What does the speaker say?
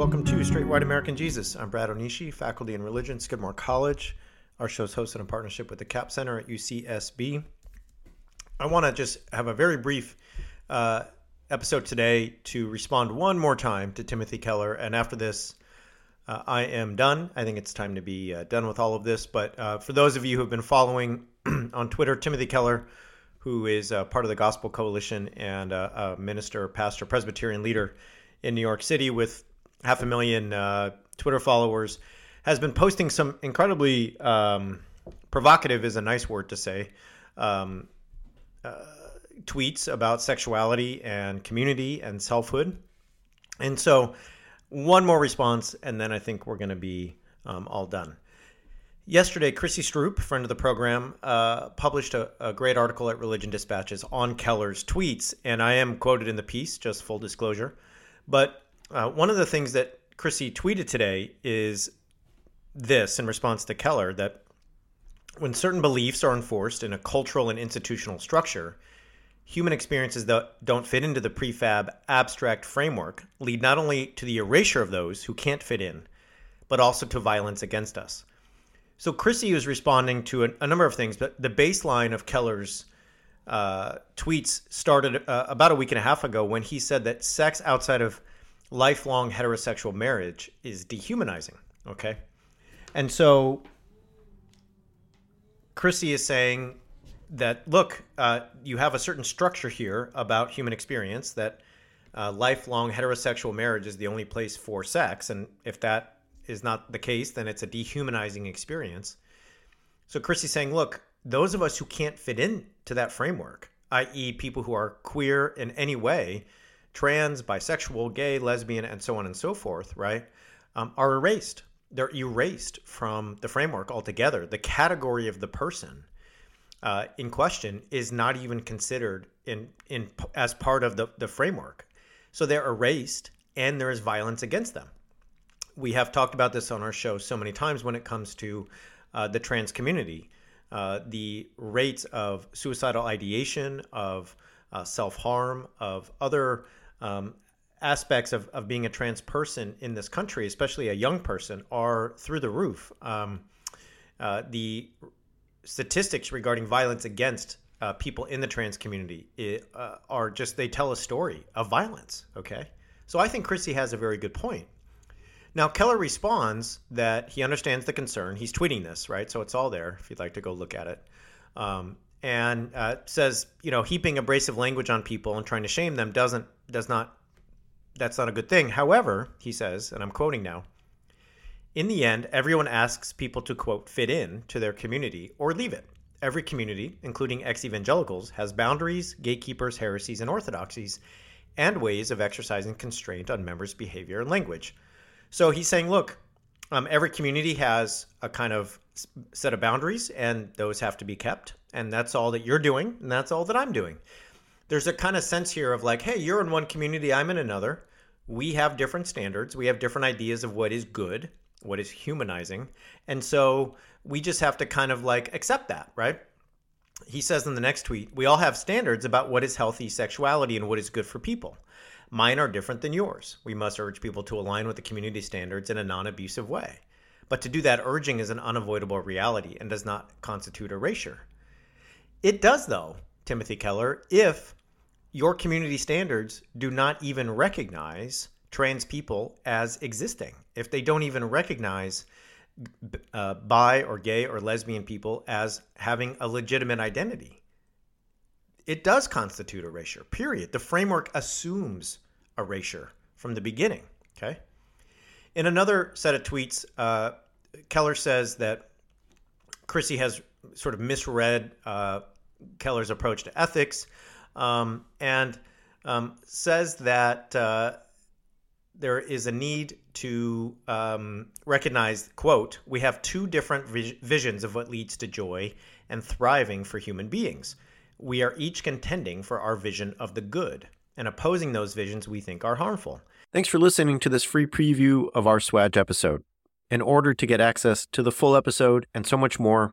Welcome to Straight White American Jesus. I'm Brad Onishi, faculty in religion, Skidmore College. Our show is hosted in partnership with the Capps Center at UCSB. I want to just have a very brief uh, episode today to respond one more time to Timothy Keller. And after this, uh, I am done. I think it's time to be uh, done with all of this. But uh, for those of you who have been following on Twitter, Timothy Keller, who is uh, part of the Gospel Coalition and uh, a minister, pastor, Presbyterian leader in New York City with half a million uh, Twitter followers, has been posting some incredibly um, provocative, is a nice word to say. Um, tweets about sexuality and community and selfhood. And so, one more response, and then I think we're going to be um, all done. Yesterday, Chrissy Stroop, friend of the program, uh, published a, a, great article at Religion Dispatches on Keller's tweets, and I am quoted in the piece, just full disclosure. But uh, one of the things that Chrissy tweeted today is this in response to Keller that when certain beliefs are enforced in a cultural and institutional structure, human experiences that don't fit into the prefab abstract framework lead not only to the erasure of those who can't fit in, but also to violence against us. So Chrissy was responding to a, a number of things, but the baseline of Keller's uh, tweets started uh, about a week and a half ago when he said that sex outside of lifelong heterosexual marriage is dehumanizing. Okay. And so Chrissy is saying that look, uh, you have a certain structure here about human experience that uh, lifelong heterosexual marriage is the only place for sex, and if that is not the case, then it's a dehumanizing experience. So Chrissy's saying, look, those of us who can't fit into that framework, i.e., people who are queer in any way, trans, bisexual, gay, lesbian, and so on and so forth, right, um, are erased. They're erased from the framework altogether. The category of the person uh, in question is not even considered in in as part of the, the framework. So they're erased and there is violence against them. We have talked about this on our show so many times when it comes to uh, the trans community. Uh, the rates of suicidal ideation, of uh, self harm, of other um, aspects of, of being a trans person in this country, especially a young person, are through the roof. Um, uh, the statistics regarding violence against uh, people in the trans community it, uh, are just they tell a story of violence. Okay, so I think Chrissy has a very good point. Now Keller responds that he understands the concern. He's tweeting this, right? So it's all there if you'd like to go look at it. Um, and uh, says, you know, heaping abrasive language on people and trying to shame them doesn't does not that's not a good thing. However, he says, and I'm quoting now, in the end, everyone asks people to, quote, fit in to their community or leave it. Every community, including ex evangelicals, has boundaries, gatekeepers, heresies, and orthodoxies, and ways of exercising constraint on members' behavior and language. So he's saying, look, um, every community has a kind of set of boundaries, and those have to be kept. And that's all that you're doing, and that's all that I'm doing. There's a kind of sense here of like, hey, you're in one community, I'm in another. We have different standards, we have different ideas of what is good what is humanizing. And so we just have to kind of like accept that, right? He says in the next tweet, we all have standards about what is healthy sexuality and what is good for people. Mine are different than yours. We must urge people to align with the community standards in a non abusive way. But to do that urging is an unavoidable reality and does not constitute erasure. It does, though, Timothy Keller, if your community standards do not even recognize trans people as existing, if they don't even recognize uh, bi or gay or lesbian people as having a legitimate identity, it does constitute erasure, period. The framework assumes erasure from the beginning, okay? In another set of tweets, uh, Keller says that Chrissy has sort of misread uh, Keller's approach to ethics um, and um, says that uh, there is a need to um, recognize, quote, we have two different vis- visions of what leads to joy and thriving for human beings. We are each contending for our vision of the good and opposing those visions we think are harmful. Thanks for listening to this free preview of our SWAJ episode. In order to get access to the full episode and so much more,